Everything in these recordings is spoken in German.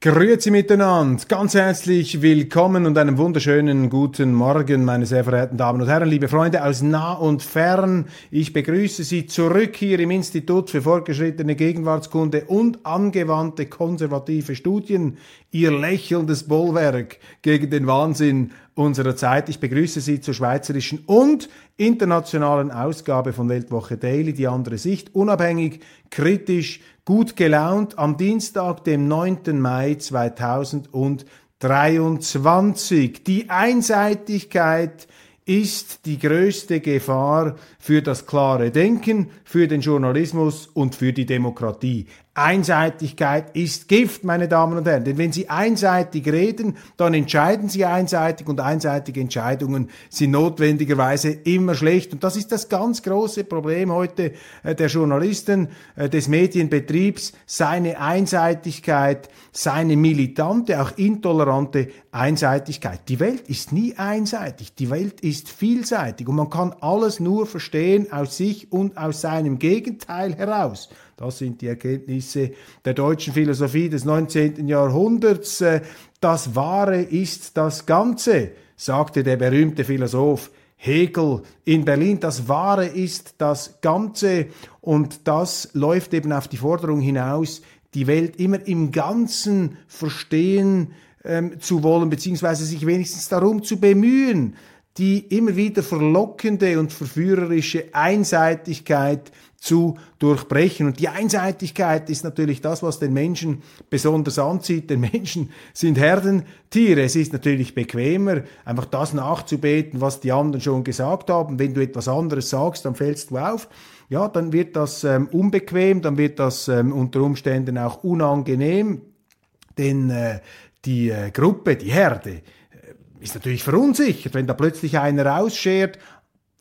Grüezi miteinander, ganz herzlich willkommen und einen wunderschönen guten Morgen, meine sehr verehrten Damen und Herren, liebe Freunde aus nah und fern. Ich begrüße Sie zurück hier im Institut für fortgeschrittene Gegenwartskunde und angewandte konservative Studien, Ihr lächelndes Bollwerk gegen den Wahnsinn unserer Zeit. Ich begrüße Sie zur schweizerischen und internationalen Ausgabe von Weltwoche Daily, die andere Sicht, unabhängig, kritisch, gut gelaunt am Dienstag, dem 9. Mai 2023. Die Einseitigkeit ist die größte Gefahr für das klare Denken, für den Journalismus und für die Demokratie. Einseitigkeit ist Gift, meine Damen und Herren. Denn wenn Sie einseitig reden, dann entscheiden Sie einseitig und einseitige Entscheidungen sind notwendigerweise immer schlecht. Und das ist das ganz große Problem heute äh, der Journalisten, äh, des Medienbetriebs, seine Einseitigkeit, seine militante, auch intolerante Einseitigkeit. Die Welt ist nie einseitig, die Welt ist vielseitig und man kann alles nur verstehen aus sich und aus seinem Gegenteil heraus. Das sind die Erkenntnisse der deutschen Philosophie des 19. Jahrhunderts. Das Wahre ist das Ganze, sagte der berühmte Philosoph Hegel in Berlin. Das Wahre ist das Ganze und das läuft eben auf die Forderung hinaus, die Welt immer im Ganzen verstehen ähm, zu wollen, beziehungsweise sich wenigstens darum zu bemühen, die immer wieder verlockende und verführerische Einseitigkeit zu durchbrechen. Und die Einseitigkeit ist natürlich das, was den Menschen besonders anzieht. Denn Menschen sind Herdentiere. Es ist natürlich bequemer, einfach das nachzubeten, was die anderen schon gesagt haben. Wenn du etwas anderes sagst, dann fällst du auf. Ja, dann wird das ähm, unbequem, dann wird das ähm, unter Umständen auch unangenehm. Denn äh, die äh, Gruppe, die Herde, ist natürlich verunsichert, wenn da plötzlich einer rausschert,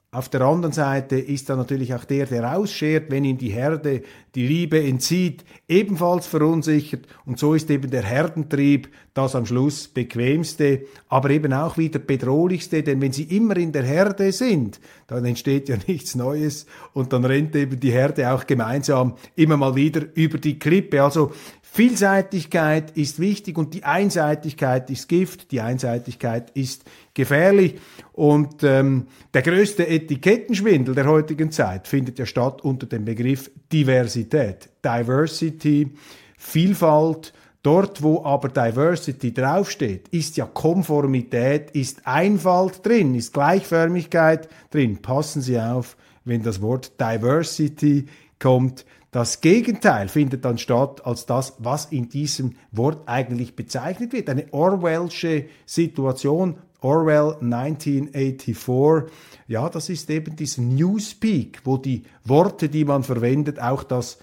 auf der anderen Seite ist dann natürlich auch der, der ausschert, wenn ihm die Herde die Liebe entzieht, ebenfalls verunsichert. Und so ist eben der Herdentrieb das am Schluss bequemste, aber eben auch wieder bedrohlichste, denn wenn sie immer in der Herde sind, dann entsteht ja nichts Neues und dann rennt eben die Herde auch gemeinsam immer mal wieder über die Klippe. Also Vielseitigkeit ist wichtig und die Einseitigkeit ist Gift, die Einseitigkeit ist gefährlich. Und ähm, der größte Etikettenschwindel der heutigen Zeit findet ja statt unter dem Begriff Diversität. Diversity, Vielfalt. Dort, wo aber Diversity draufsteht, ist ja Konformität, ist Einfalt drin, ist Gleichförmigkeit drin. Passen Sie auf, wenn das Wort Diversity kommt. Das Gegenteil findet dann statt als das, was in diesem Wort eigentlich bezeichnet wird. Eine Orwellsche Situation, Orwell 1984. Ja, das ist eben dieser Newspeak, wo die Worte, die man verwendet, auch das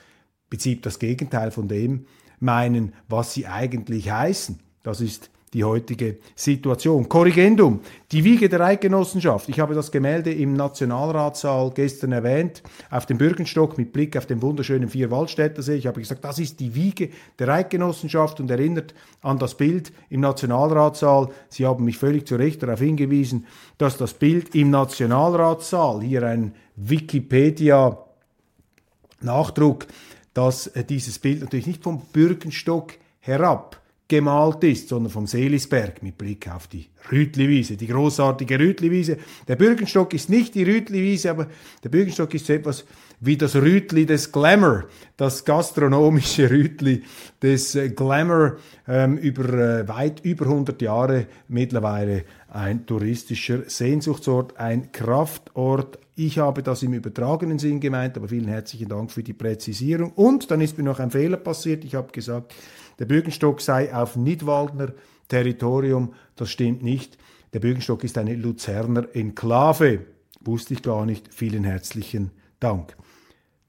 Prinzip das Gegenteil von dem meinen, was sie eigentlich heißen. Das ist die heutige Situation. Korrigendum, die Wiege der Eidgenossenschaft. Ich habe das Gemälde im Nationalratssaal gestern erwähnt, auf dem Bürgenstock mit Blick auf den wunderschönen Vierwaldstätter See. Ich habe gesagt, das ist die Wiege der Eidgenossenschaft und erinnert an das Bild im Nationalratssaal. Sie haben mich völlig zu Recht darauf hingewiesen, dass das Bild im Nationalratssaal, hier ein Wikipedia-Nachdruck, dass äh, dieses Bild natürlich nicht vom Bürgenstock herab gemalt ist, sondern vom Seelisberg mit Blick auf die Rütliwiese, die großartige Rütliwiese. Der Bürgenstock ist nicht die Rütliwiese, aber der Bürgenstock ist so etwas wie das Rütli des Glamour, das gastronomische Rütli des äh, Glamour ähm, über äh, weit über 100 Jahre mittlerweile ein touristischer Sehnsuchtsort, ein Kraftort. Ich habe das im übertragenen Sinn gemeint, aber vielen herzlichen Dank für die Präzisierung. Und dann ist mir noch ein Fehler passiert. Ich habe gesagt, der Bürgenstock sei auf Nidwaldner Territorium. Das stimmt nicht. Der Bürgenstock ist eine Luzerner Enklave. Wusste ich gar nicht. Vielen herzlichen Dank.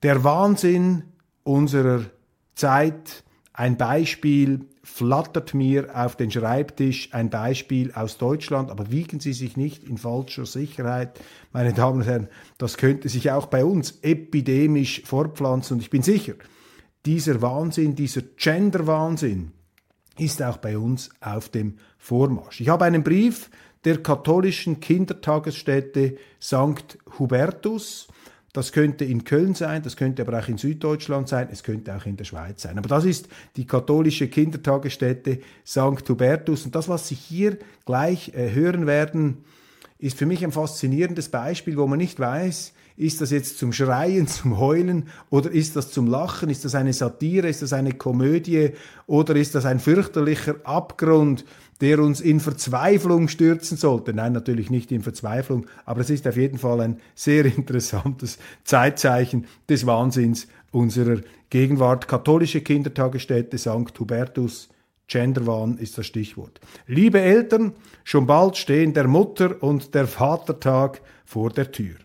Der Wahnsinn unserer Zeit, ein Beispiel flattert mir auf den Schreibtisch, ein Beispiel aus Deutschland, aber wiegen Sie sich nicht in falscher Sicherheit, meine Damen und Herren, das könnte sich auch bei uns epidemisch fortpflanzen und ich bin sicher, dieser Wahnsinn, dieser Gender-Wahnsinn ist auch bei uns auf dem Vormarsch. Ich habe einen Brief der katholischen Kindertagesstätte St. Hubertus. Das könnte in Köln sein, das könnte aber auch in Süddeutschland sein, es könnte auch in der Schweiz sein. Aber das ist die katholische Kindertagesstätte St. Hubertus. Und das, was Sie hier gleich äh, hören werden, ist für mich ein faszinierendes Beispiel, wo man nicht weiß, ist das jetzt zum Schreien, zum Heulen oder ist das zum Lachen? Ist das eine Satire? Ist das eine Komödie? Oder ist das ein fürchterlicher Abgrund, der uns in Verzweiflung stürzen sollte? Nein, natürlich nicht in Verzweiflung, aber es ist auf jeden Fall ein sehr interessantes Zeitzeichen des Wahnsinns unserer Gegenwart. Katholische Kindertagesstätte St. Hubertus. Genderwahn ist das Stichwort. Liebe Eltern, schon bald stehen der Mutter- und der Vatertag vor der Tür.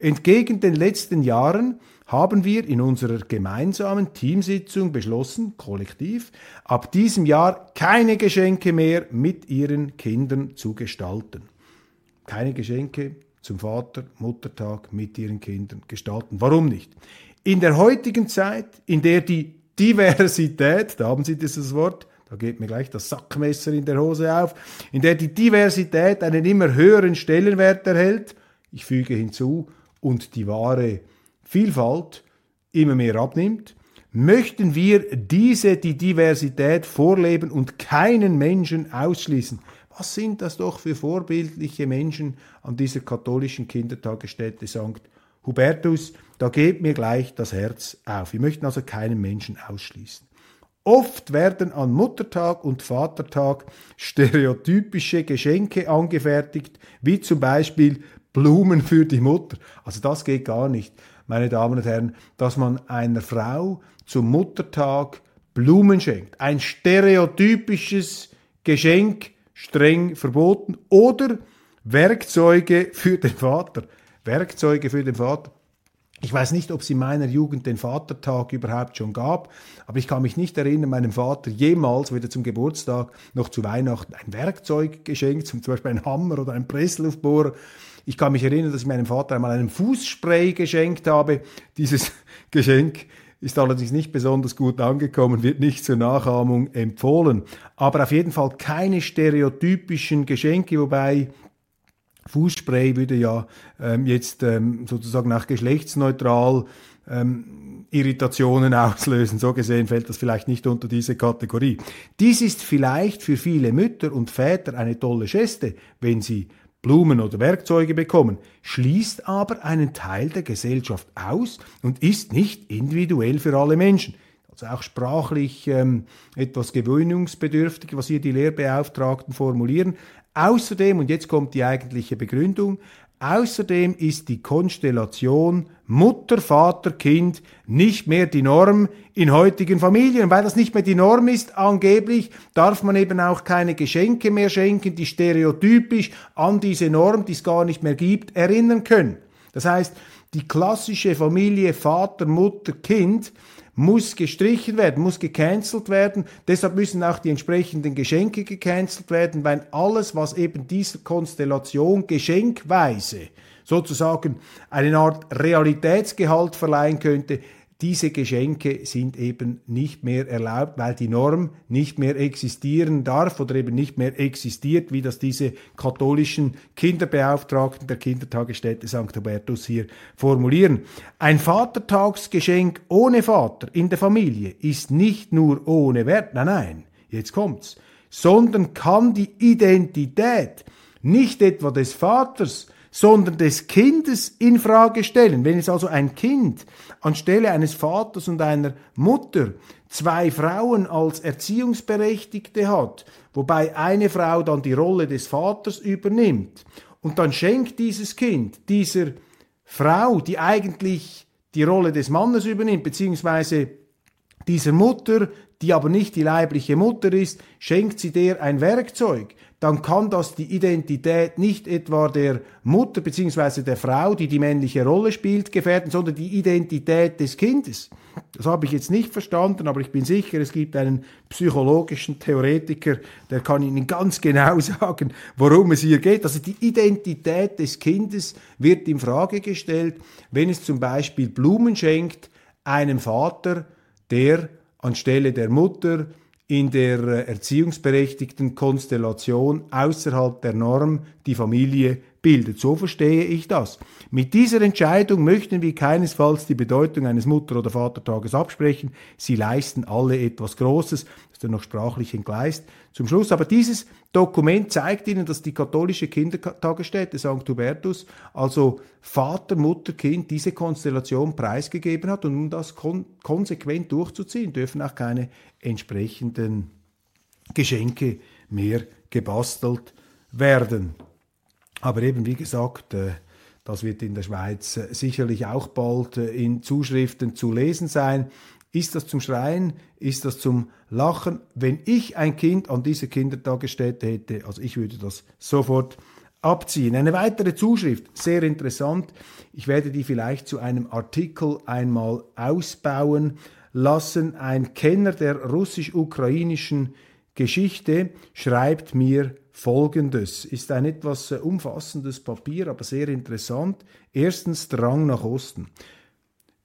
Entgegen den letzten Jahren haben wir in unserer gemeinsamen Teamsitzung beschlossen, kollektiv, ab diesem Jahr keine Geschenke mehr mit ihren Kindern zu gestalten. Keine Geschenke zum Vater, Muttertag mit ihren Kindern gestalten. Warum nicht? In der heutigen Zeit, in der die Diversität, da haben Sie dieses Wort, da geht mir gleich das Sackmesser in der Hose auf, in der die Diversität einen immer höheren Stellenwert erhält, ich füge hinzu, und die wahre Vielfalt immer mehr abnimmt, möchten wir diese, die Diversität vorleben und keinen Menschen ausschließen. Was sind das doch für vorbildliche Menschen an dieser katholischen Kindertagesstätte St. Hubertus? Da geht mir gleich das Herz auf. Wir möchten also keinen Menschen ausschließen. Oft werden an Muttertag und Vatertag stereotypische Geschenke angefertigt, wie zum Beispiel Blumen für die Mutter. Also das geht gar nicht, meine Damen und Herren, dass man einer Frau zum Muttertag Blumen schenkt. Ein stereotypisches Geschenk, streng verboten. Oder Werkzeuge für den Vater. Werkzeuge für den Vater. Ich weiß nicht, ob es in meiner Jugend den Vatertag überhaupt schon gab, aber ich kann mich nicht erinnern, meinem Vater jemals, weder zum Geburtstag noch zu Weihnachten, ein Werkzeug geschenkt, zum Beispiel ein Hammer oder ein Pressluftbohrer. Ich kann mich erinnern, dass ich meinem Vater einmal einen Fußspray geschenkt habe. Dieses Geschenk ist allerdings nicht besonders gut angekommen, wird nicht zur Nachahmung empfohlen. Aber auf jeden Fall keine stereotypischen Geschenke, wobei Fußspray würde ja ähm, jetzt ähm, sozusagen nach geschlechtsneutral ähm, Irritationen auslösen. So gesehen fällt das vielleicht nicht unter diese Kategorie. Dies ist vielleicht für viele Mütter und Väter eine tolle Geste, wenn sie Blumen oder Werkzeuge bekommen, schließt aber einen Teil der Gesellschaft aus und ist nicht individuell für alle Menschen. Also auch sprachlich ähm, etwas gewöhnungsbedürftig, was hier die Lehrbeauftragten formulieren. Außerdem, und jetzt kommt die eigentliche Begründung, außerdem ist die Konstellation Mutter, Vater, Kind nicht mehr die Norm in heutigen Familien. Weil das nicht mehr die Norm ist, angeblich darf man eben auch keine Geschenke mehr schenken, die stereotypisch an diese Norm, die es gar nicht mehr gibt, erinnern können. Das heißt, die klassische Familie Vater, Mutter, Kind muss gestrichen werden, muss gecancelt werden. Deshalb müssen auch die entsprechenden Geschenke gecancelt werden, weil alles, was eben dieser Konstellation geschenkweise sozusagen eine Art Realitätsgehalt verleihen könnte, diese Geschenke sind eben nicht mehr erlaubt, weil die Norm nicht mehr existieren darf oder eben nicht mehr existiert, wie das diese katholischen Kinderbeauftragten der Kindertagesstätte St. Hubertus hier formulieren. Ein Vatertagsgeschenk ohne Vater in der Familie ist nicht nur ohne Wert, nein, nein, jetzt kommt's, sondern kann die Identität nicht etwa des Vaters, sondern des Kindes in Frage stellen. Wenn es also ein Kind anstelle eines Vaters und einer Mutter zwei Frauen als Erziehungsberechtigte hat, wobei eine Frau dann die Rolle des Vaters übernimmt. Und dann schenkt dieses Kind dieser Frau, die eigentlich die Rolle des Mannes übernimmt, beziehungsweise dieser Mutter, die aber nicht die leibliche Mutter ist, schenkt sie der ein Werkzeug, dann kann das die Identität nicht etwa der Mutter bzw. der Frau, die die männliche Rolle spielt, gefährden, sondern die Identität des Kindes. Das habe ich jetzt nicht verstanden, aber ich bin sicher, es gibt einen psychologischen Theoretiker, der kann Ihnen ganz genau sagen, worum es hier geht. Also die Identität des Kindes wird in Frage gestellt, wenn es zum Beispiel Blumen schenkt einem Vater, der anstelle der Mutter in der erziehungsberechtigten Konstellation außerhalb der Norm die Familie bildet. So verstehe ich das. Mit dieser Entscheidung möchten wir keinesfalls die Bedeutung eines Mutter- oder Vatertages absprechen. Sie leisten alle etwas Großes. Das dann noch sprachlich entgleist. Zum Schluss aber dieses Dokument zeigt Ihnen, dass die katholische Kindertagesstätte St. Hubertus, also Vater, Mutter, Kind, diese Konstellation preisgegeben hat und um das kon konsequent durchzuziehen, dürfen auch keine entsprechenden Geschenke mehr gebastelt werden. Aber eben, wie gesagt, äh, das wird in der Schweiz äh, sicherlich auch bald äh, in Zuschriften zu lesen sein. Ist das zum Schreien? Ist das zum Lachen? Wenn ich ein Kind an dieser Kindertagesstätte hätte, also ich würde das sofort abziehen. Eine weitere Zuschrift, sehr interessant. Ich werde die vielleicht zu einem Artikel einmal ausbauen lassen. Ein Kenner der russisch-ukrainischen Geschichte schreibt mir Folgendes. Ist ein etwas äh, umfassendes Papier, aber sehr interessant. Erstens Drang nach Osten.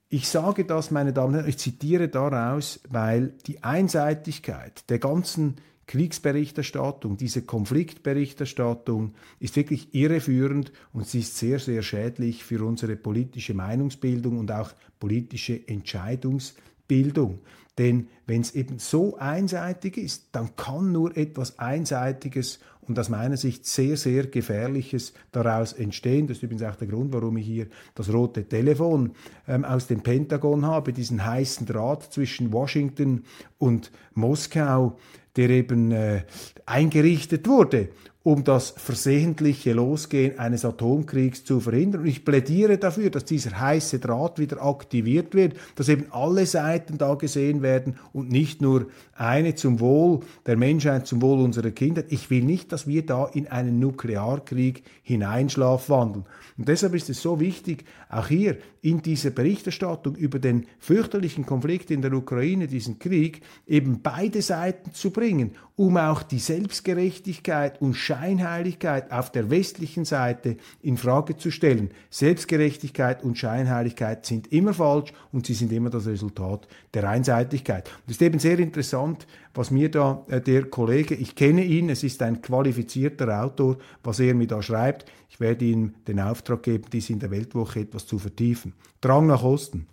Ich sage das, meine Damen und Herren, ich zitiere daraus, weil die Einseitigkeit der ganzen Kriegsberichterstattung, diese Konfliktberichterstattung ist wirklich irreführend und sie ist sehr, sehr schädlich für unsere politische Meinungsbildung und auch politische Entscheidungsbildung. Denn wenn es eben so einseitig ist, dann kann nur etwas Einseitiges und aus meiner Sicht sehr, sehr Gefährliches daraus entstehen. Das ist übrigens auch der Grund, warum ich hier das rote Telefon ähm, aus dem Pentagon habe, diesen heißen Draht zwischen Washington und Moskau, der eben äh, eingerichtet wurde, um das versehentliche Losgehen eines Atomkriegs zu verhindern. Und ich plädiere dafür, dass dieser heiße Draht wieder aktiviert wird, dass eben alle Seiten da gesehen werden und nicht nur eine zum Wohl der Menschheit, zum Wohl unserer Kinder. Ich will nicht, dass wir da in einen Nuklearkrieg hineinschlafwandeln. Und deshalb ist es so wichtig, auch hier in dieser Berichterstattung über den fürchterlichen Konflikt in der Ukraine, diesen Krieg, eben beide Seiten zu bringen, um auch die Selbstgerechtigkeit und Scheinheiligkeit auf der westlichen Seite in Frage zu stellen. Selbstgerechtigkeit und Scheinheiligkeit sind immer falsch und sie sind immer das Resultat der Einseitigkeit. Und es ist eben sehr interessant, was mir da äh, der Kollege, ich kenne ihn, es ist ein qualifizierter Autor, was er mir da schreibt. Ich werde ihm den Auftrag geben, dies in der Weltwoche etwas zu vertiefen. Drang nach Osten.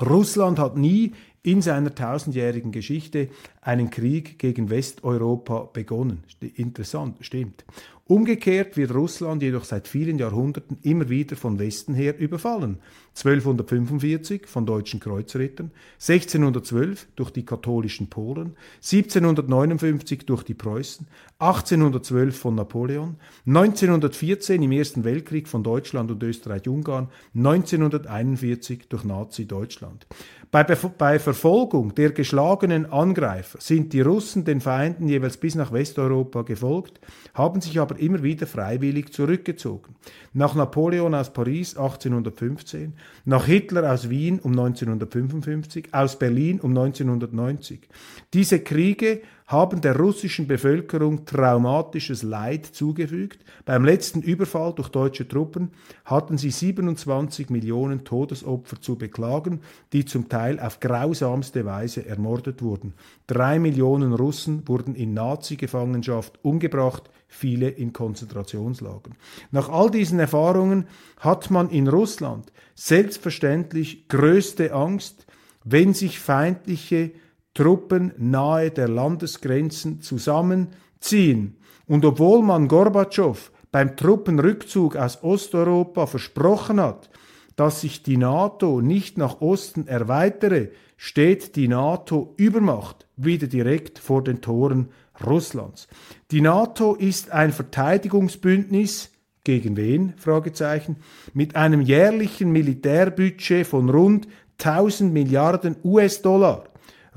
Russland hat nie in seiner tausendjährigen Geschichte einen Krieg gegen Westeuropa begonnen. Interessant, stimmt. Umgekehrt wird Russland jedoch seit vielen Jahrhunderten immer wieder von Westen her überfallen. 1245 von deutschen Kreuzrittern, 1612 durch die katholischen Polen, 1759 durch die Preußen, 1812 von Napoleon, 1914 im Ersten Weltkrieg von Deutschland und Österreich-Ungarn, 1941 durch Nazi-Deutschland. Bei, bei, Verfolgung der geschlagenen Angreifer sind die Russen den Feinden jeweils bis nach Westeuropa gefolgt, haben sich aber immer wieder freiwillig zurückgezogen. Nach Napoleon aus Paris 1815, nach Hitler aus Wien um 1955, aus Berlin um 1990. Diese Kriege haben der russischen Bevölkerung traumatisches Leid zugefügt. Beim letzten Überfall durch deutsche Truppen hatten sie 27 Millionen Todesopfer zu beklagen, die zum Teil auf grausamste Weise ermordet wurden. Drei Millionen Russen wurden in Nazi-Gefangenschaft umgebracht, viele in Konzentrationslagern. Nach all diesen Erfahrungen hat man in Russland selbstverständlich größte Angst, wenn sich feindliche Truppen nahe der Landesgrenzen zusammenziehen. Und obwohl man Gorbatschow beim Truppenrückzug aus Osteuropa versprochen hat, dass sich die NATO nicht nach Osten erweitere, steht die NATO-Übermacht wieder direkt vor den Toren Russlands. Die NATO ist ein Verteidigungsbündnis, gegen wen? Fragezeichen. Mit einem jährlichen Militärbudget von rund 1000 Milliarden US-Dollar.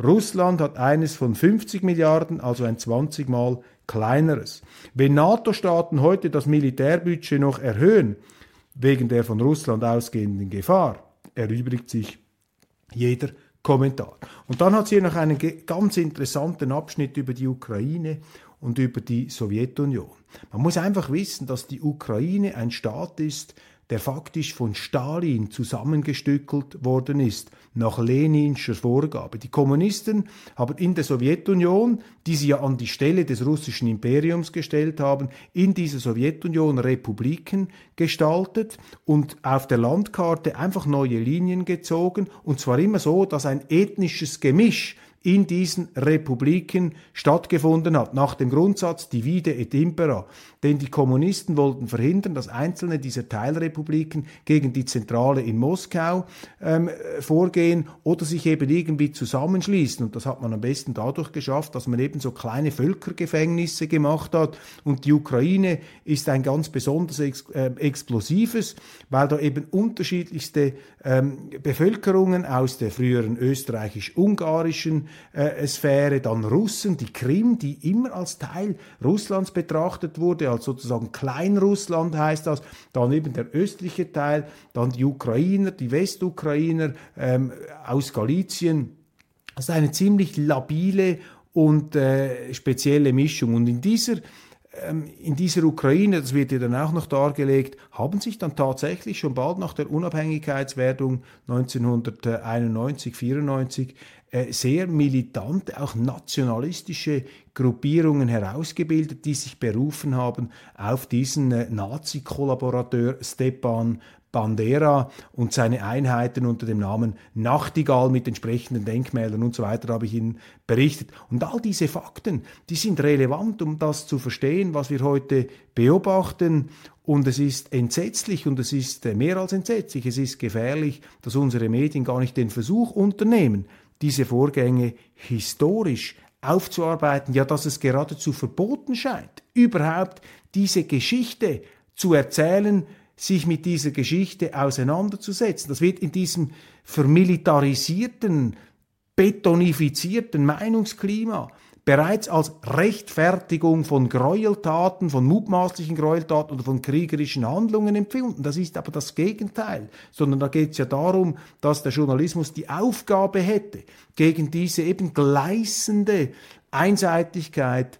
Russland hat eines von 50 Milliarden, also ein 20 Mal kleineres. Wenn NATO-Staaten heute das Militärbudget noch erhöhen, wegen der von Russland ausgehenden Gefahr, erübrigt sich jeder Kommentar. Und dann hat sie hier noch einen ganz interessanten Abschnitt über die Ukraine und über die Sowjetunion. Man muss einfach wissen, dass die Ukraine ein Staat ist, der faktisch von Stalin zusammengestückelt worden ist, nach Leninscher Vorgabe. Die Kommunisten haben in der Sowjetunion, die sie ja an die Stelle des russischen Imperiums gestellt haben, in dieser Sowjetunion Republiken gestaltet und auf der Landkarte einfach neue Linien gezogen, und zwar immer so, dass ein ethnisches Gemisch in diesen Republiken stattgefunden hat, nach dem Grundsatz Divide et Impera. Denn die Kommunisten wollten verhindern, dass einzelne dieser Teilrepubliken gegen die Zentrale in Moskau ähm, vorgehen oder sich eben irgendwie zusammenschließen. Und das hat man am besten dadurch geschafft, dass man eben so kleine Völkergefängnisse gemacht hat. Und die Ukraine ist ein ganz besonders ex äh, explosives, weil da eben unterschiedlichste ähm, Bevölkerungen aus der früheren österreichisch-ungarischen äh, Sphäre, dann Russen, die Krim, die immer als Teil Russlands betrachtet wurde, als sozusagen Kleinrussland heißt das, dann eben der östliche Teil, dann die Ukrainer, die Westukrainer ähm, aus Galizien. Das ist eine ziemlich labile und äh, spezielle Mischung. Und in dieser in dieser Ukraine, das wird ja dann auch noch dargelegt, haben sich dann tatsächlich schon bald nach der Unabhängigkeitswerdung 1991, 94 äh, sehr militante, auch nationalistische Gruppierungen herausgebildet, die sich berufen haben auf diesen äh, Nazi-Kollaborateur Stepan Bandera und seine Einheiten unter dem Namen Nachtigall mit entsprechenden Denkmälern und so weiter habe ich Ihnen berichtet. Und all diese Fakten, die sind relevant, um das zu verstehen, was wir heute beobachten. Und es ist entsetzlich und es ist äh, mehr als entsetzlich. Es ist gefährlich, dass unsere Medien gar nicht den Versuch unternehmen, diese Vorgänge historisch aufzuarbeiten, ja, dass es geradezu verboten scheint, überhaupt diese Geschichte zu erzählen, sich mit dieser Geschichte auseinanderzusetzen. Das wird in diesem vermilitarisierten, betonifizierten Meinungsklima bereits als Rechtfertigung von Gräueltaten, von mutmaßlichen Gräueltaten oder von kriegerischen Handlungen empfunden. Das ist aber das Gegenteil, sondern da geht es ja darum, dass der Journalismus die Aufgabe hätte, gegen diese eben gleißende Einseitigkeit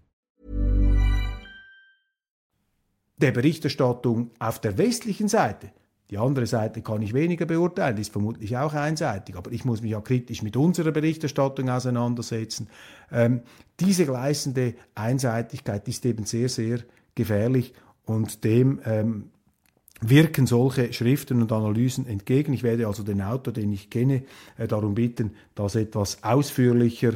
Der Berichterstattung auf der westlichen Seite Die andere Seite kann ich weniger beurteilen, ist vermutlich auch einseitig, aber ich muss mich ja kritisch mit unserer Berichterstattung auseinandersetzen. Ähm, diese gleißende Einseitigkeit ist eben sehr, sehr gefährlich und dem ähm, wirken solche Schriften und Analysen entgegen. Ich werde also den Autor, den ich kenne, äh, darum bitten, das etwas ausführlicher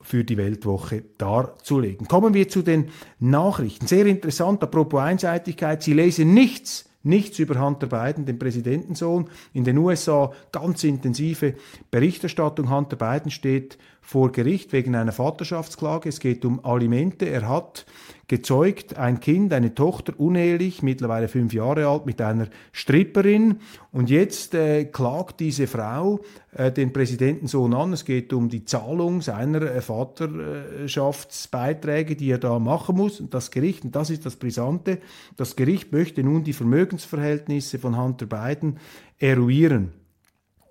für die Weltwoche darzulegen. Kommen wir zu den Nachrichten. Sehr interessant, apropos Einseitigkeit, Sie lesen nichts Nichts über Hunter Biden, den Präsidentensohn. In den USA ganz intensive Berichterstattung. Hunter Biden steht vor Gericht wegen einer Vaterschaftsklage. Es geht um Alimente. Er hat gezeugt, ein Kind, eine Tochter, unehelich, mittlerweile fünf Jahre alt, mit einer Stripperin. Und jetzt äh, klagt diese Frau äh, den Präsidentensohn an. Es geht um die Zahlung seiner äh, Vaterschaftsbeiträge, die er da machen muss. Und das Gericht, und das ist das Brisante, das Gericht möchte nun die Vermögensverhältnisse von Hunter Biden eruieren.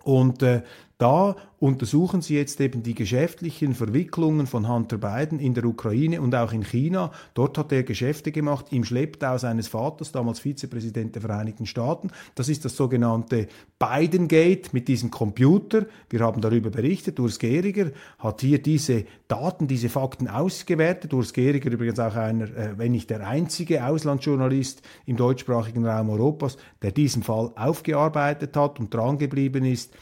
Und äh, da untersuchen sie jetzt eben die geschäftlichen Verwicklungen von Hunter Biden in der Ukraine und auch in China. Dort hat er Geschäfte gemacht im Schlepptau seines Vaters, damals Vizepräsident der Vereinigten Staaten. Das ist das sogenannte Biden-Gate mit diesem Computer. Wir haben darüber berichtet. Urs Gehriger hat hier diese Daten, diese Fakten ausgewertet. Urs Gehriger übrigens auch einer, äh, wenn nicht der einzige Auslandsjournalist im deutschsprachigen Raum Europas, der diesen Fall aufgearbeitet hat und dran geblieben ist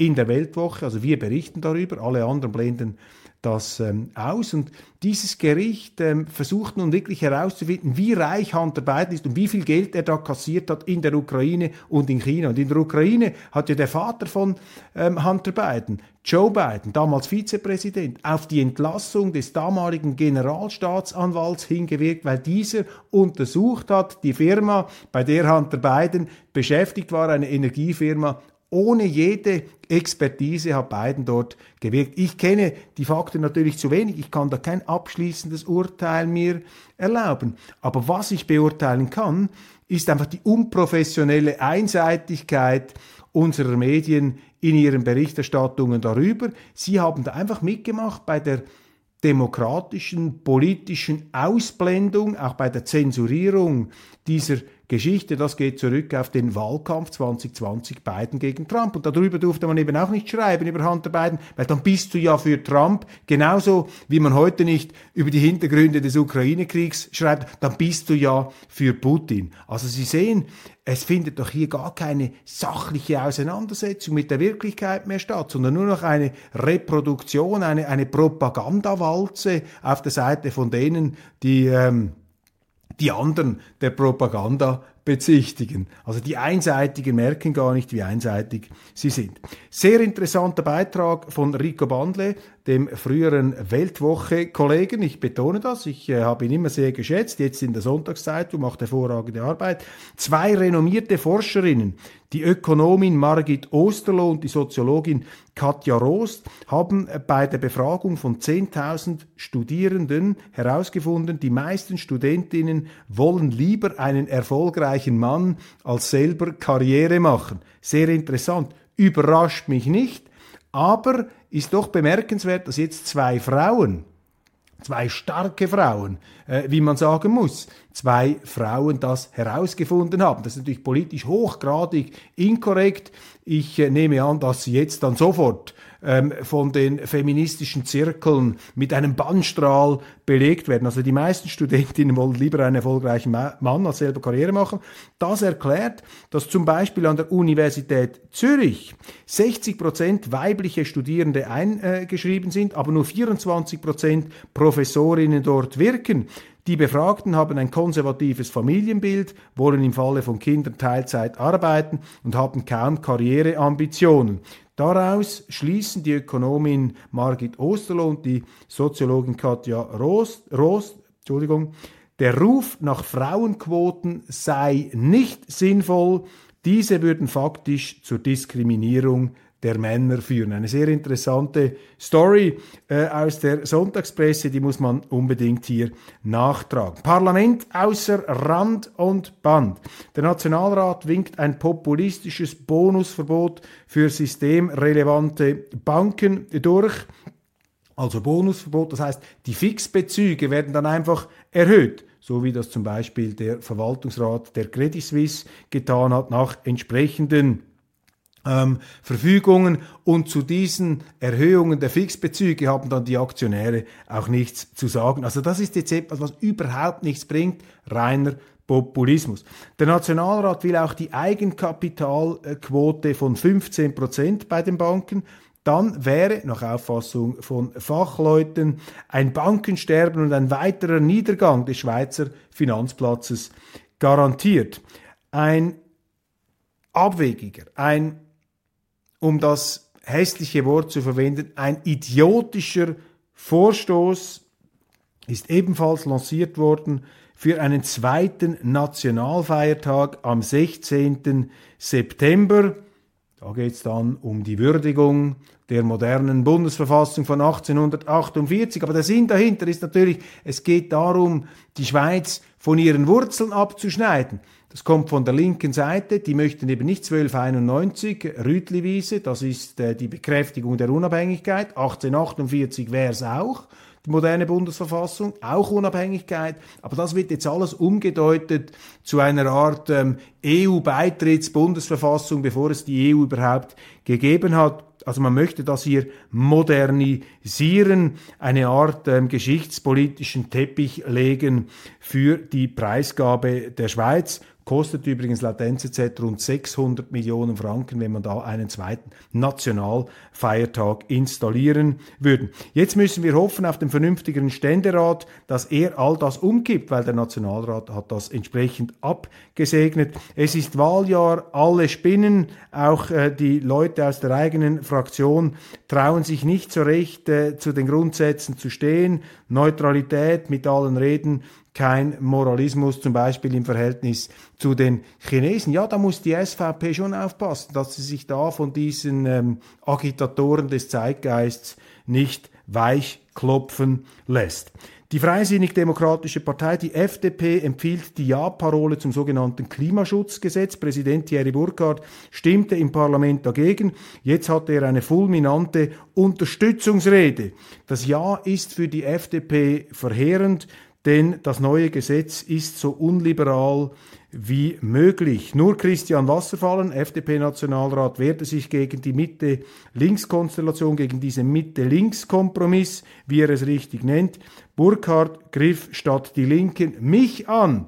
in der Weltwoche. Also wir berichten darüber, alle anderen blenden das ähm, aus. Und dieses Gericht ähm, versucht nun wirklich herauszufinden, wie reich Hunter Biden ist und wie viel Geld er da kassiert hat in der Ukraine und in China. Und in der Ukraine hat ja der Vater von ähm, Hunter Biden, Joe Biden, damals Vizepräsident, auf die Entlassung des damaligen Generalstaatsanwalts hingewirkt, weil dieser untersucht hat, die Firma, bei der Hunter Biden beschäftigt war, eine Energiefirma, ohne jede Expertise hat Biden dort gewirkt. Ich kenne die Fakten natürlich zu wenig. Ich kann da kein abschließendes Urteil mir erlauben. Aber was ich beurteilen kann, ist einfach die unprofessionelle Einseitigkeit unserer Medien in ihren Berichterstattungen darüber. Sie haben da einfach mitgemacht bei der demokratischen, politischen Ausblendung, auch bei der Zensurierung dieser Geschichte, das geht zurück auf den Wahlkampf 2020 Biden gegen Trump. Und darüber durfte man eben auch nicht schreiben, über Hunter Biden, weil dann bist du ja für Trump, genauso wie man heute nicht über die Hintergründe des Ukraine-Kriegs schreibt, dann bist du ja für Putin. Also Sie sehen, es findet doch hier gar keine sachliche Auseinandersetzung mit der Wirklichkeit mehr statt, sondern nur noch eine Reproduktion, eine, eine Propagandawalze auf der Seite von denen, die ähm, die anderen der Propaganda bezichtigen. Also die Einseitigen merken gar nicht, wie einseitig sie sind. Sehr interessanter Beitrag von Rico Bandle, dem früheren Weltwoche-Kollegen. Ich betone das, ich äh, habe ihn immer sehr geschätzt, jetzt in der Sonntagszeitung, macht hervorragende Arbeit. Zwei renommierte Forscherinnen, die Ökonomin Margit Osterloh und die Soziologin Katja Rost, haben bei der Befragung von 10.000 Studierenden herausgefunden, die meisten Studentinnen wollen lieber einen erfolgreichen Mann als selber Karriere machen. Sehr interessant. Überrascht mich nicht, aber ist doch bemerkenswert, dass jetzt zwei Frauen, zwei starke Frauen, äh, wie man sagen muss, zwei Frauen das herausgefunden haben. Das ist natürlich politisch hochgradig inkorrekt. Ich äh, nehme an, dass sie jetzt dann sofort ähm, von den feministischen Zirkeln mit einem Bannstrahl belegt werden. Also die meisten Studentinnen wollen lieber einen erfolgreichen Mann als selber Karriere machen. Das erklärt, dass zum Beispiel an der Universität Zürich 60 Prozent weibliche Studierende eingeschrieben sind, aber nur 24 Prozent Professorinnen dort wirken. Die Befragten haben ein konservatives Familienbild, wollen im Falle von Kindern Teilzeit arbeiten und haben kaum Karriereambitionen. Daraus schließen die Ökonomin Margit Osterloh und die Soziologin Katja Rost, Rost Entschuldigung, der Ruf nach Frauenquoten sei nicht sinnvoll, diese würden faktisch zur Diskriminierung der Männer führen. Eine sehr interessante Story äh, aus der Sonntagspresse, die muss man unbedingt hier nachtragen. Parlament außer Rand und Band. Der Nationalrat winkt ein populistisches Bonusverbot für systemrelevante Banken durch. Also Bonusverbot, das heißt, die Fixbezüge werden dann einfach erhöht so wie das zum Beispiel der Verwaltungsrat der Credit Suisse getan hat, nach entsprechenden ähm, Verfügungen und zu diesen Erhöhungen der Fixbezüge haben dann die Aktionäre auch nichts zu sagen. Also das ist jetzt etwas, was überhaupt nichts bringt, reiner Populismus. Der Nationalrat will auch die Eigenkapitalquote von 15 Prozent bei den Banken. Dann wäre, nach Auffassung von Fachleuten, ein Bankensterben und ein weiterer Niedergang des Schweizer Finanzplatzes garantiert. Ein abwegiger, ein um das hässliche Wort zu verwenden, ein idiotischer Vorstoß ist ebenfalls lanciert worden für einen zweiten Nationalfeiertag am 16. September. Da geht es dann um die Würdigung der modernen Bundesverfassung von 1848. Aber der Sinn dahinter ist natürlich, es geht darum, die Schweiz von ihren Wurzeln abzuschneiden. Das kommt von der linken Seite, die möchten eben nicht 1291, Rütliwiese, das ist äh, die Bekräftigung der Unabhängigkeit, 1848 wäre es auch die moderne Bundesverfassung, auch Unabhängigkeit, aber das wird jetzt alles umgedeutet zu einer Art ähm, EU-Beitritts-Bundesverfassung, bevor es die EU überhaupt gegeben hat. Also man möchte das hier modernisieren, eine Art ähm, geschichtspolitischen Teppich legen für die Preisgabe der Schweiz. Kostet übrigens laut NZZ rund 600 Millionen Franken, wenn man da einen zweiten Nationalfeiertag installieren würde. Jetzt müssen wir hoffen auf den vernünftigeren Ständerat, dass er all das umkippt, weil der Nationalrat hat das entsprechend abgesegnet. Es ist Wahljahr, alle spinnen, auch äh, die Leute aus der eigenen Fraktion trauen sich nicht so recht äh, zu den Grundsätzen zu stehen. Neutralität mit allen Reden kein Moralismus, zum Beispiel im Verhältnis zu den Chinesen. Ja, da muss die SVP schon aufpassen, dass sie sich da von diesen ähm, Agitatoren des Zeitgeists nicht weichklopfen lässt. Die Freisinnig-Demokratische Partei, die FDP, empfiehlt die Ja-Parole zum sogenannten Klimaschutzgesetz. Präsident Thierry Burkhardt stimmte im Parlament dagegen. Jetzt hat er eine fulminante Unterstützungsrede. Das Ja ist für die FDP verheerend denn das neue Gesetz ist so unliberal wie möglich. Nur Christian Wasserfallen, FDP-Nationalrat, wehrte sich gegen die Mitte-Links-Konstellation, gegen diesen Mitte-Links-Kompromiss, wie er es richtig nennt. Burkhardt griff statt die Linken mich an.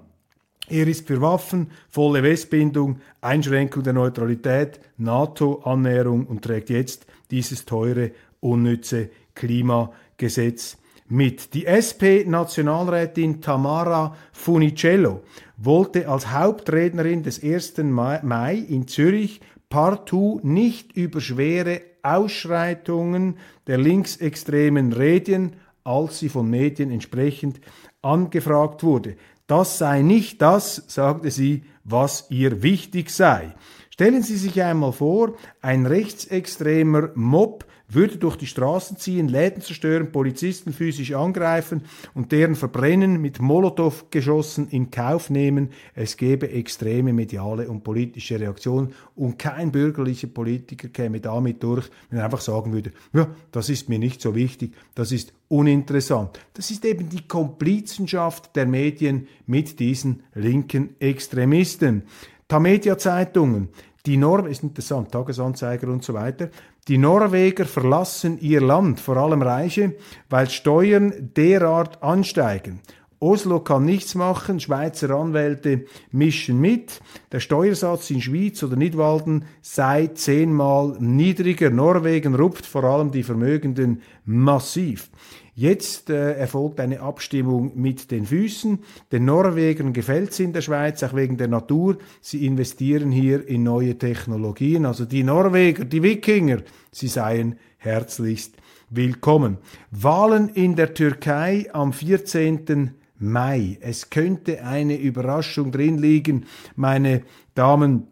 Er ist für Waffen, volle Westbindung, Einschränkung der Neutralität, NATO-Annäherung und trägt jetzt dieses teure, unnütze Klimagesetz mit. Die SP-Nationalrätin Tamara Funicello wollte als Hauptrednerin des 1. Mai in Zürich partout nicht über schwere Ausschreitungen der linksextremen reden, als sie von Medien entsprechend angefragt wurde. Das sei nicht das, sagte sie, was ihr wichtig sei. Stellen Sie sich einmal vor, ein rechtsextremer Mob würde durch die Straßen ziehen, Läden zerstören, Polizisten physisch angreifen und deren Verbrennen mit Molotow-Geschossen in Kauf nehmen. Es gäbe extreme mediale und politische Reaktionen und kein bürgerlicher Politiker käme damit durch, wenn er einfach sagen würde, ja, das ist mir nicht so wichtig, das ist uninteressant. Das ist eben die Komplizenschaft der Medien mit diesen linken Extremisten. Tamedia-Zeitungen, die Norm ist interessant, Tagesanzeiger und so weiter. Die Norweger verlassen ihr Land, vor allem Reiche, weil Steuern derart ansteigen. Oslo kann nichts machen, Schweizer Anwälte mischen mit. Der Steuersatz in Schwyz oder Nidwalden sei zehnmal niedriger. Norwegen rupft vor allem die Vermögenden massiv. Jetzt äh, erfolgt eine Abstimmung mit den Füßen. Den Norwegern gefällt es in der Schweiz, auch wegen der Natur. Sie investieren hier in neue Technologien. Also die Norweger, die Wikinger, sie seien herzlichst willkommen. Wahlen in der Türkei am 14. Mai. Es könnte eine Überraschung drin liegen, meine Damen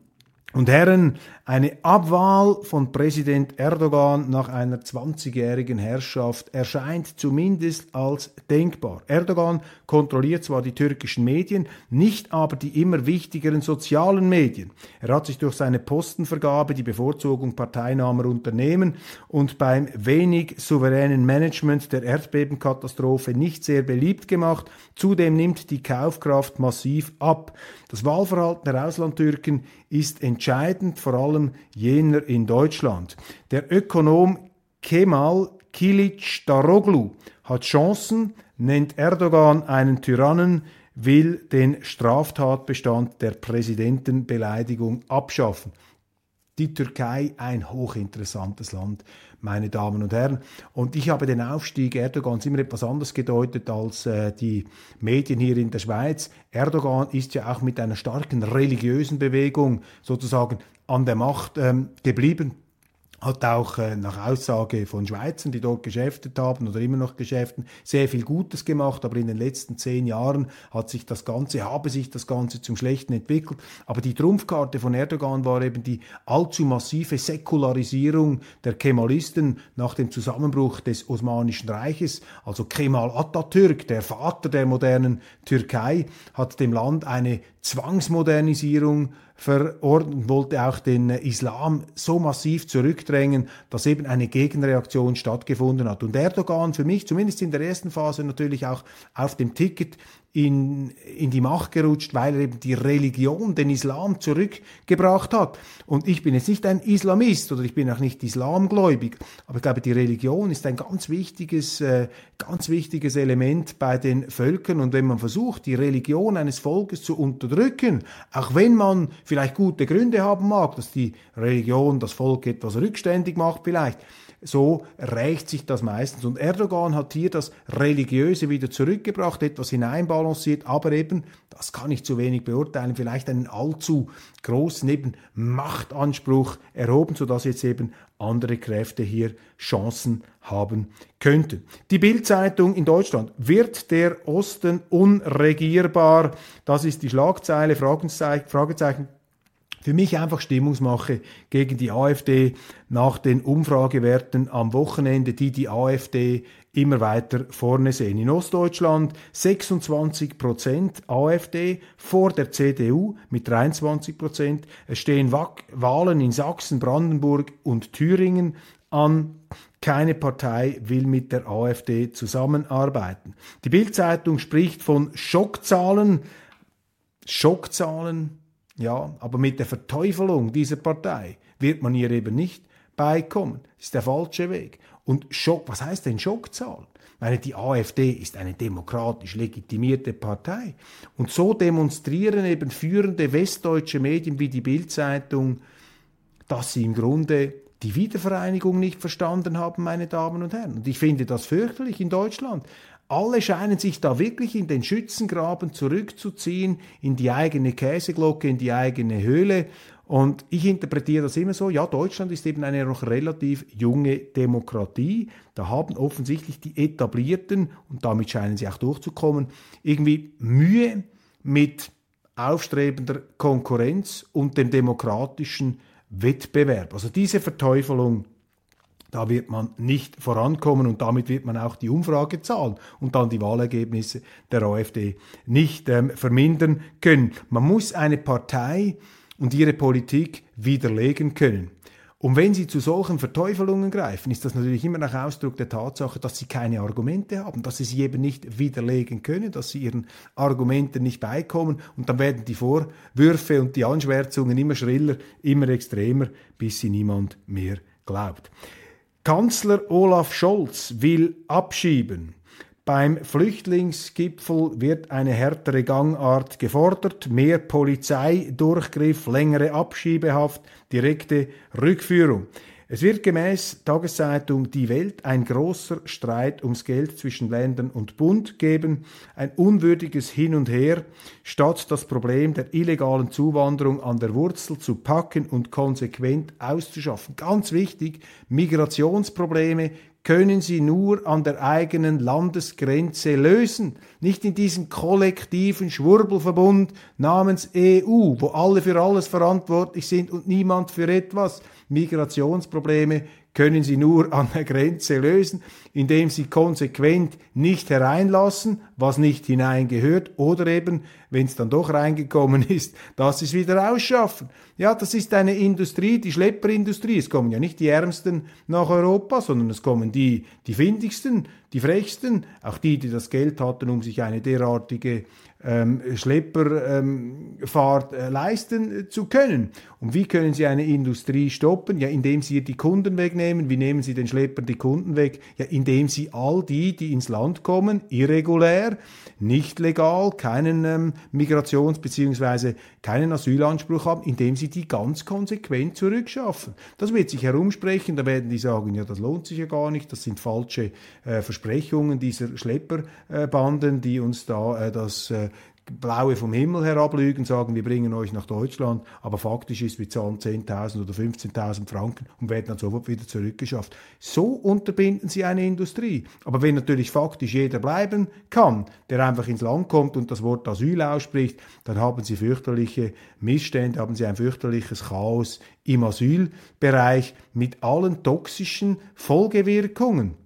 und Herren, eine Abwahl von Präsident Erdogan nach einer 20-jährigen Herrschaft erscheint zumindest als denkbar. Erdogan kontrolliert zwar die türkischen Medien, nicht aber die immer wichtigeren sozialen Medien. Er hat sich durch seine Postenvergabe die Bevorzugung parteinaher Unternehmen und beim wenig souveränen Management der Erdbebenkatastrophe nicht sehr beliebt gemacht. Zudem nimmt die Kaufkraft massiv ab. Das Wahlverhalten der Auslandtürken ist entscheidend, vor allem allem jener in Deutschland. Der Ökonom Kemal Kilic Daroglu hat Chancen, nennt Erdogan einen Tyrannen, will den Straftatbestand der Präsidentenbeleidigung abschaffen. Die Türkei ein hochinteressantes Land, meine Damen und Herren. Und ich habe den Aufstieg Erdogans immer etwas anders gedeutet als äh, die Medien hier in der Schweiz. Erdogan ist ja auch mit einer starken religiösen Bewegung sozusagen an der Macht ähm, geblieben. Hat auch äh, nach Aussage von Schweizern, die dort geschäftet haben oder immer noch geschäften, sehr viel Gutes gemacht, aber in den letzten zehn Jahren hat sich das Ganze, habe sich das Ganze zum Schlechten entwickelt. Aber die Trumpfkarte von Erdogan war eben die allzu massive Säkularisierung der Kemalisten nach dem Zusammenbruch des Osmanischen Reiches. Also Kemal Atatürk, der Vater der modernen Türkei, hat dem Land eine Zwangsmodernisierung verordnet, wollte auch den Islam so massiv zurückdrängen, dass eben eine Gegenreaktion stattgefunden hat. Und Erdogan für mich, zumindest in der ersten Phase, natürlich auch auf dem Ticket in, in die Macht gerutscht, weil er eben die Religion, den Islam zurückgebracht hat. Und ich bin jetzt nicht ein Islamist oder ich bin auch nicht islamgläubig, aber ich glaube, die Religion ist ein ganz wichtiges, äh, ganz wichtiges Element bei den Völkern. Und wenn man versucht, die Religion eines Volkes zu unterdrücken, auch wenn man vielleicht gute Gründe haben mag, dass die Religion das Volk etwas rückständig macht vielleicht, so rächt sich das meistens. Und Erdogan hat hier das Religiöse wieder zurückgebracht, etwas hineinbalanciert, aber eben, das kann ich zu wenig beurteilen, vielleicht einen allzu großen eben Machtanspruch erhoben, sodass jetzt eben andere Kräfte hier Chancen haben könnten. Die Bildzeitung in Deutschland. Wird der Osten unregierbar? Das ist die Schlagzeile, Fragezeichen für mich einfach Stimmungsmache gegen die AfD nach den Umfragewerten am Wochenende, die die AfD immer weiter vorne sehen. In Ostdeutschland 26 Prozent AfD vor der CDU mit 23 Prozent. Es stehen Wahlen in Sachsen, Brandenburg und Thüringen an. Keine Partei will mit der AfD zusammenarbeiten. Die Bildzeitung spricht von Schockzahlen. Schockzahlen ja, aber mit der Verteufelung dieser Partei wird man ihr eben nicht beikommen. Das ist der falsche Weg. Und Schock, was heißt denn Schockzahl? Meine, die AfD ist eine demokratisch legitimierte Partei. Und so demonstrieren eben führende westdeutsche Medien wie die Bildzeitung, dass sie im Grunde die Wiedervereinigung nicht verstanden haben, meine Damen und Herren. Und ich finde das fürchterlich in Deutschland. Alle scheinen sich da wirklich in den Schützengraben zurückzuziehen, in die eigene Käseglocke, in die eigene Höhle. Und ich interpretiere das immer so, ja, Deutschland ist eben eine noch relativ junge Demokratie. Da haben offensichtlich die Etablierten, und damit scheinen sie auch durchzukommen, irgendwie Mühe mit aufstrebender Konkurrenz und dem demokratischen Wettbewerb. Also diese Verteufelung da wird man nicht vorankommen und damit wird man auch die Umfragezahlen und dann die Wahlergebnisse der AfD nicht ähm, vermindern können. Man muss eine Partei und ihre Politik widerlegen können. Und wenn sie zu solchen Verteufelungen greifen, ist das natürlich immer nach Ausdruck der Tatsache, dass sie keine Argumente haben, dass sie sie eben nicht widerlegen können, dass sie ihren Argumenten nicht beikommen und dann werden die Vorwürfe und die Anschwärzungen immer schriller, immer extremer, bis sie niemand mehr glaubt. Kanzler Olaf Scholz will abschieben. Beim Flüchtlingsgipfel wird eine härtere Gangart gefordert, mehr Polizeidurchgriff, längere Abschiebehaft, direkte Rückführung. Es wird gemäß Tageszeitung Die Welt ein großer Streit ums Geld zwischen Ländern und Bund geben, ein unwürdiges Hin und Her, statt das Problem der illegalen Zuwanderung an der Wurzel zu packen und konsequent auszuschaffen. Ganz wichtig, Migrationsprobleme können sie nur an der eigenen Landesgrenze lösen, nicht in diesem kollektiven Schwurbelverbund namens EU, wo alle für alles verantwortlich sind und niemand für etwas. Migrationsprobleme können sie nur an der Grenze lösen, indem sie konsequent nicht hereinlassen, was nicht hineingehört, oder eben, wenn es dann doch reingekommen ist, dass sie es wieder ausschaffen. Ja, das ist eine Industrie, die Schlepperindustrie. Es kommen ja nicht die Ärmsten nach Europa, sondern es kommen die, die findigsten, die frechsten, auch die, die das Geld hatten, um sich eine derartige ähm, Schlepperfahrt ähm, äh, leisten zu können. Und wie können Sie eine Industrie stoppen? Ja, indem Sie die Kunden wegnehmen. Wie nehmen Sie den Schleppern die Kunden weg? Ja, indem Sie all die, die ins Land kommen, irregulär, nicht legal, keinen ähm, Migrations- bzw. keinen Asylanspruch haben, indem Sie die ganz konsequent zurückschaffen. Das wird sich herumsprechen, da werden die sagen, ja, das lohnt sich ja gar nicht, das sind falsche äh, Versprechungen dieser Schlepperbanden, äh, die uns da äh, das äh, Blaue vom Himmel herablügen, sagen, wir bringen euch nach Deutschland, aber faktisch ist, wir zahlen 10.000 oder 15.000 Franken und werden dann sofort wieder zurückgeschafft. So unterbinden sie eine Industrie. Aber wenn natürlich faktisch jeder bleiben kann, der einfach ins Land kommt und das Wort Asyl ausspricht, dann haben sie fürchterliche Missstände, haben sie ein fürchterliches Chaos im Asylbereich mit allen toxischen Folgewirkungen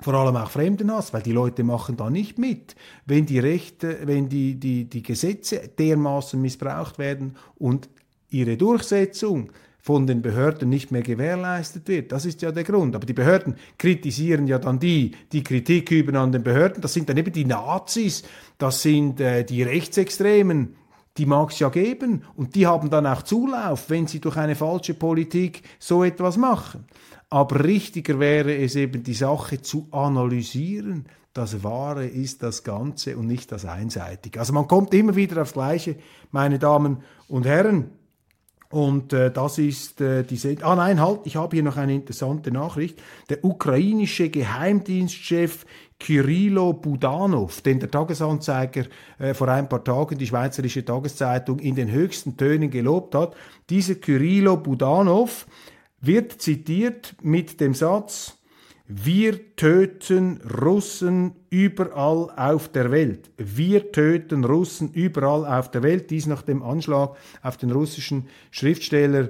vor allem auch Fremdenhass, weil die Leute machen da nicht mit, wenn die Rechte, wenn die, die, die Gesetze dermaßen missbraucht werden und ihre Durchsetzung von den Behörden nicht mehr gewährleistet wird. Das ist ja der Grund. Aber die Behörden kritisieren ja dann die, die Kritik üben an den Behörden. Das sind dann eben die Nazis, das sind äh, die Rechtsextremen, die mag es ja geben und die haben dann auch Zulauf, wenn sie durch eine falsche Politik so etwas machen. Aber richtiger wäre es eben, die Sache zu analysieren. Das Wahre ist das Ganze und nicht das Einseitige. Also man kommt immer wieder aufs Gleiche, meine Damen und Herren. Und äh, das ist äh, diese. Ah nein, halt, ich habe hier noch eine interessante Nachricht. Der ukrainische Geheimdienstchef Kirilo Budanov, den der Tagesanzeiger äh, vor ein paar Tagen, die Schweizerische Tageszeitung, in den höchsten Tönen gelobt hat. Dieser Kirilo Budanov wird zitiert mit dem Satz, wir töten Russen überall auf der Welt. Wir töten Russen überall auf der Welt. Dies nach dem Anschlag auf den russischen Schriftsteller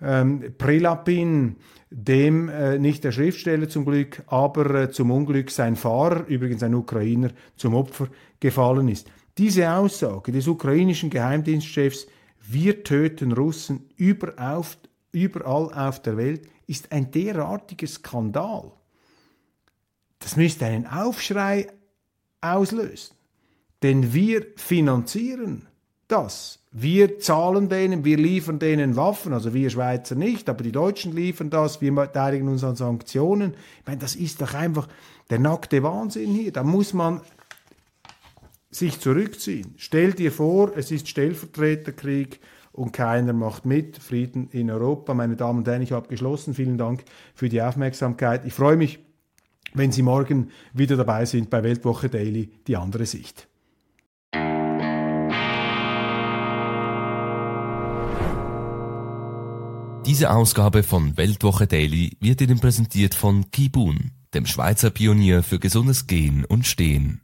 ähm, Prilapin, dem äh, nicht der Schriftsteller zum Glück, aber äh, zum Unglück sein Fahrer, übrigens ein Ukrainer, zum Opfer gefallen ist. Diese Aussage des ukrainischen Geheimdienstchefs, wir töten Russen überall überall auf der Welt, ist ein derartiger Skandal. Das müsste einen Aufschrei auslösen. Denn wir finanzieren das. Wir zahlen denen, wir liefern denen Waffen, also wir Schweizer nicht, aber die Deutschen liefern das, wir beteiligen uns an Sanktionen. Ich meine, das ist doch einfach der nackte Wahnsinn hier. Da muss man sich zurückziehen. Stell dir vor, es ist Stellvertreterkrieg und keiner macht mit. Frieden in Europa. Meine Damen und Herren, ich habe geschlossen. Vielen Dank für die Aufmerksamkeit. Ich freue mich, wenn Sie morgen wieder dabei sind bei Weltwoche Daily, die andere Sicht. Diese Ausgabe von Weltwoche Daily wird Ihnen präsentiert von Kibun, dem Schweizer Pionier für gesundes Gehen und Stehen.